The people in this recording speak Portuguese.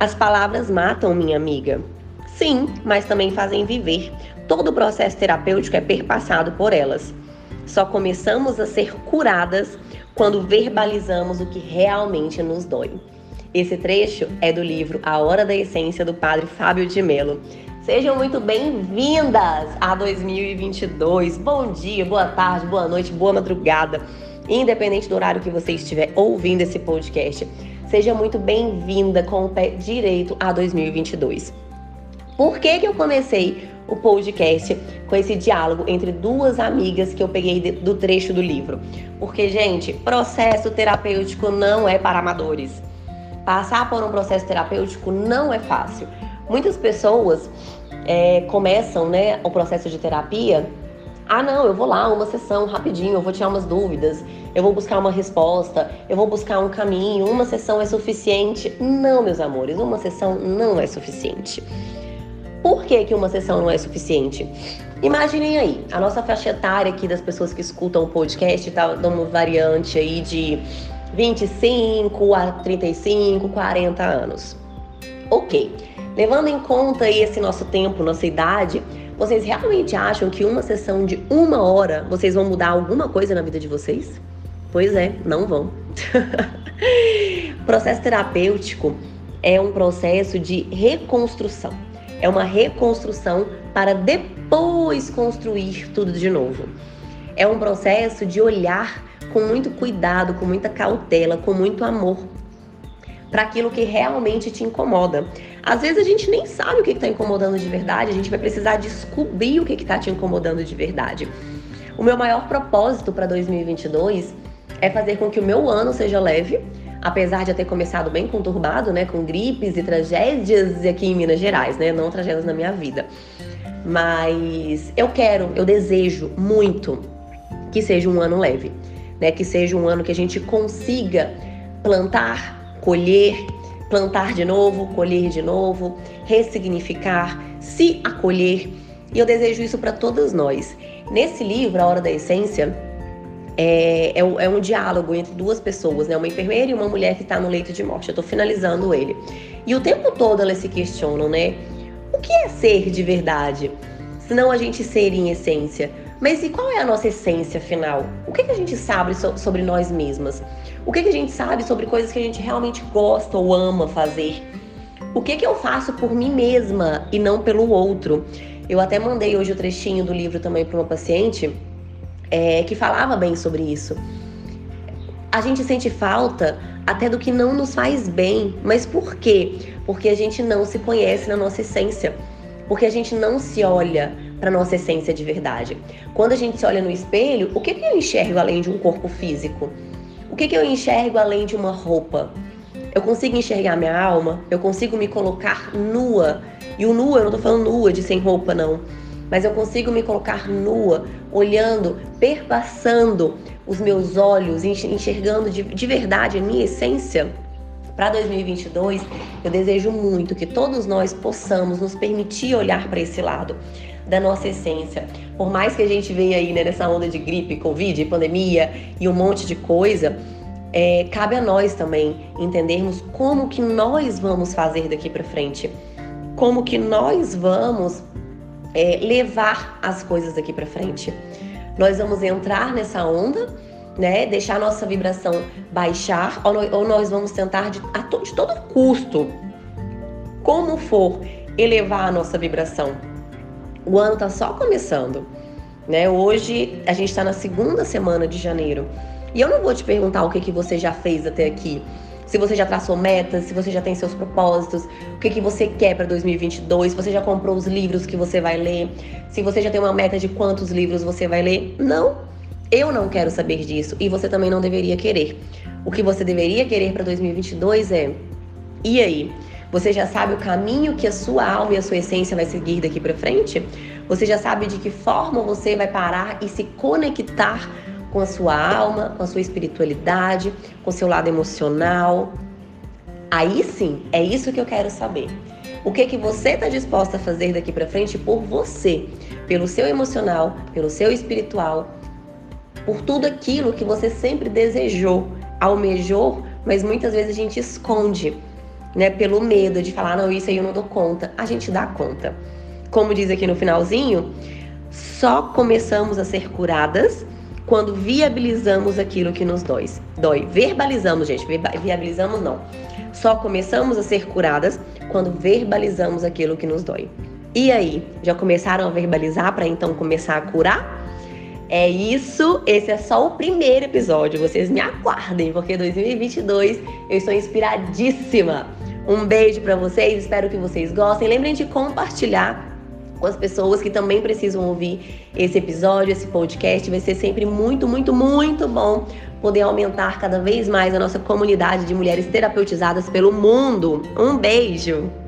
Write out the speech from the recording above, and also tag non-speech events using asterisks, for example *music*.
As palavras matam, minha amiga. Sim, mas também fazem viver. Todo o processo terapêutico é perpassado por elas. Só começamos a ser curadas quando verbalizamos o que realmente nos dói. Esse trecho é do livro A Hora da Essência do Padre Fábio de Mello. Sejam muito bem-vindas a 2022. Bom dia, boa tarde, boa noite, boa madrugada. Independente do horário que você estiver ouvindo esse podcast, seja muito bem-vinda com o pé direito a 2022. Por que, que eu comecei o podcast com esse diálogo entre duas amigas que eu peguei do trecho do livro? Porque, gente, processo terapêutico não é para amadores. Passar por um processo terapêutico não é fácil. Muitas pessoas é, começam né, o processo de terapia. Ah, não, eu vou lá, uma sessão rapidinho, eu vou tirar umas dúvidas, eu vou buscar uma resposta, eu vou buscar um caminho, uma sessão é suficiente. Não, meus amores, uma sessão não é suficiente. Por que, que uma sessão não é suficiente? Imaginem aí, a nossa faixa etária aqui das pessoas que escutam o podcast tá dando variante aí de 25 a 35, 40 anos. Ok. Levando em conta aí esse nosso tempo, nossa idade, vocês realmente acham que uma sessão de uma hora vocês vão mudar alguma coisa na vida de vocês? Pois é, não vão. *laughs* processo terapêutico é um processo de reconstrução. É uma reconstrução para depois construir tudo de novo. É um processo de olhar com muito cuidado, com muita cautela, com muito amor para aquilo que realmente te incomoda. Às vezes a gente nem sabe o que está incomodando de verdade, a gente vai precisar descobrir o que está te incomodando de verdade. O meu maior propósito para 2022 é fazer com que o meu ano seja leve, apesar de eu ter começado bem conturbado, né, com gripes e tragédias aqui em Minas Gerais, né, não tragédias na minha vida. Mas eu quero, eu desejo muito que seja um ano leve né? Que seja um ano que a gente consiga plantar, colher, plantar de novo, colher de novo, ressignificar, se acolher. E eu desejo isso para todas nós. Nesse livro, A Hora da Essência, é, é, é, um diálogo entre duas pessoas, né? Uma enfermeira e uma mulher que está no leito de morte. Eu estou finalizando ele. E o tempo todo elas se questionam, né? O que é ser de verdade? Se não a gente ser em essência. Mas e qual é a nossa essência final? O que, que a gente sabe so sobre nós mesmas? O que, que a gente sabe sobre coisas que a gente realmente gosta ou ama fazer? O que, que eu faço por mim mesma e não pelo outro? Eu até mandei hoje o trechinho do livro também para uma paciente é, que falava bem sobre isso. A gente sente falta até do que não nos faz bem. Mas por quê? Porque a gente não se conhece na nossa essência. Porque a gente não se olha para nossa essência de verdade. Quando a gente se olha no espelho, o que, que eu enxergo além de um corpo físico? O que, que eu enxergo além de uma roupa? Eu consigo enxergar minha alma? Eu consigo me colocar nua? E o nua, eu não tô falando nua de sem roupa, não. Mas eu consigo me colocar nua, olhando, perpassando os meus olhos, enxergando de, de verdade a minha essência? Para 2022, eu desejo muito que todos nós possamos nos permitir olhar para esse lado da nossa essência. Por mais que a gente venha aí né, nessa onda de gripe, covid, pandemia e um monte de coisa, é, cabe a nós também entendermos como que nós vamos fazer daqui para frente, como que nós vamos é, levar as coisas daqui para frente. Nós vamos entrar nessa onda, né? Deixar nossa vibração baixar, ou, nós vamos tentar de, a de todo custo, como for, elevar a nossa vibração. O ano tá só começando, né? Hoje a gente está na segunda semana de janeiro. E eu não vou te perguntar o que, que você já fez até aqui. Se você já traçou metas, se você já tem seus propósitos, o que, que você quer para 2022, se você já comprou os livros que você vai ler, se você já tem uma meta de quantos livros você vai ler. Não, eu não quero saber disso e você também não deveria querer. O que você deveria querer para 2022 é: e aí? Você já sabe o caminho que a sua alma e a sua essência vai seguir daqui para frente? Você já sabe de que forma você vai parar e se conectar com a sua alma, com a sua espiritualidade, com o seu lado emocional? Aí sim, é isso que eu quero saber. O que que você está disposta a fazer daqui para frente por você, pelo seu emocional, pelo seu espiritual, por tudo aquilo que você sempre desejou, almejou, mas muitas vezes a gente esconde né? Pelo medo de falar, não, isso aí eu não dou conta. A gente dá conta. Como diz aqui no finalzinho, só começamos a ser curadas quando viabilizamos aquilo que nos dói. Dói. Verbalizamos, gente. Viabilizamos não. Só começamos a ser curadas quando verbalizamos aquilo que nos dói. E aí, já começaram a verbalizar para então começar a curar? É isso, esse é só o primeiro episódio. Vocês me aguardem, porque 2022 eu estou inspiradíssima. Um beijo para vocês, espero que vocês gostem. Lembrem de compartilhar com as pessoas que também precisam ouvir esse episódio, esse podcast. Vai ser sempre muito, muito, muito bom poder aumentar cada vez mais a nossa comunidade de mulheres terapeutizadas pelo mundo. Um beijo!